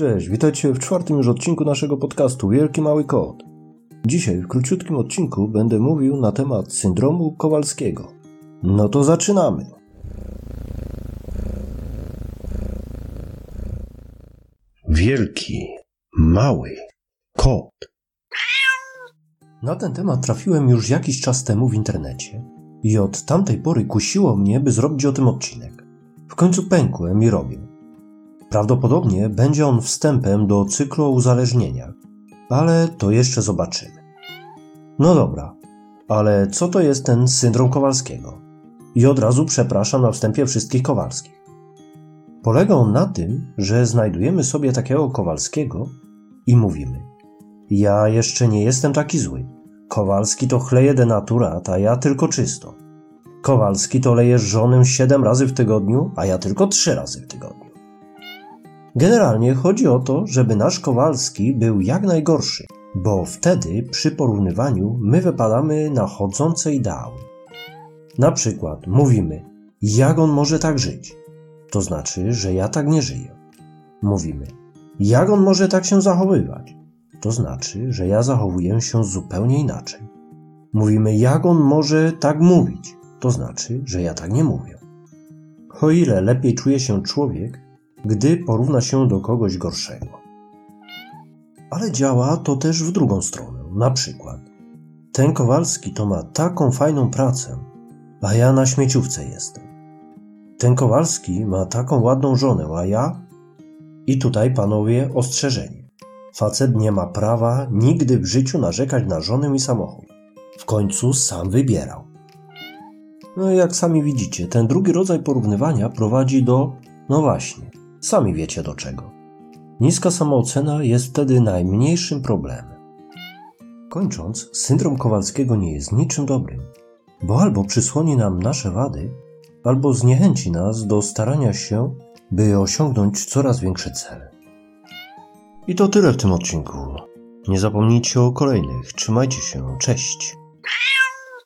Cześć, witajcie w czwartym już odcinku naszego podcastu Wielki Mały Kot. Dzisiaj w króciutkim odcinku będę mówił na temat syndromu Kowalskiego. No to zaczynamy. Wielki, mały kot. Na ten temat trafiłem już jakiś czas temu w internecie i od tamtej pory kusiło mnie, by zrobić o tym odcinek. W końcu pękłem i robię. Prawdopodobnie będzie on wstępem do cyklu o uzależnieniach, ale to jeszcze zobaczymy. No dobra, ale co to jest ten syndrom Kowalskiego? I od razu przepraszam na wstępie wszystkich Kowalskich. Polega on na tym, że znajdujemy sobie takiego Kowalskiego i mówimy: Ja jeszcze nie jestem taki zły. Kowalski to chleje denaturat, a ja tylko czysto. Kowalski to leje żonę siedem razy w tygodniu, a ja tylko trzy razy w tygodniu. Generalnie chodzi o to, żeby nasz Kowalski był jak najgorszy, bo wtedy przy porównywaniu my wypadamy na chodzące ideały. Na przykład mówimy, jak on może tak żyć? To znaczy, że ja tak nie żyję. Mówimy, jak on może tak się zachowywać? To znaczy, że ja zachowuję się zupełnie inaczej. Mówimy, jak on może tak mówić? To znaczy, że ja tak nie mówię. O ile lepiej czuje się człowiek, gdy porówna się do kogoś gorszego. Ale działa to też w drugą stronę. Na przykład, ten Kowalski to ma taką fajną pracę, a ja na śmieciówce jestem. Ten Kowalski ma taką ładną żonę, a ja? I tutaj, panowie, ostrzeżenie. Facet nie ma prawa nigdy w życiu narzekać na żonę i samochód. W końcu sam wybierał. No jak sami widzicie, ten drugi rodzaj porównywania prowadzi do, no właśnie, sami wiecie do czego. Niska samoocena jest wtedy najmniejszym problemem. Kończąc, syndrom Kowalskiego nie jest niczym dobrym, bo albo przysłoni nam nasze wady, albo zniechęci nas do starania się, by osiągnąć coraz większe cele. I to tyle w tym odcinku. Nie zapomnijcie o kolejnych. Trzymajcie się. Cześć.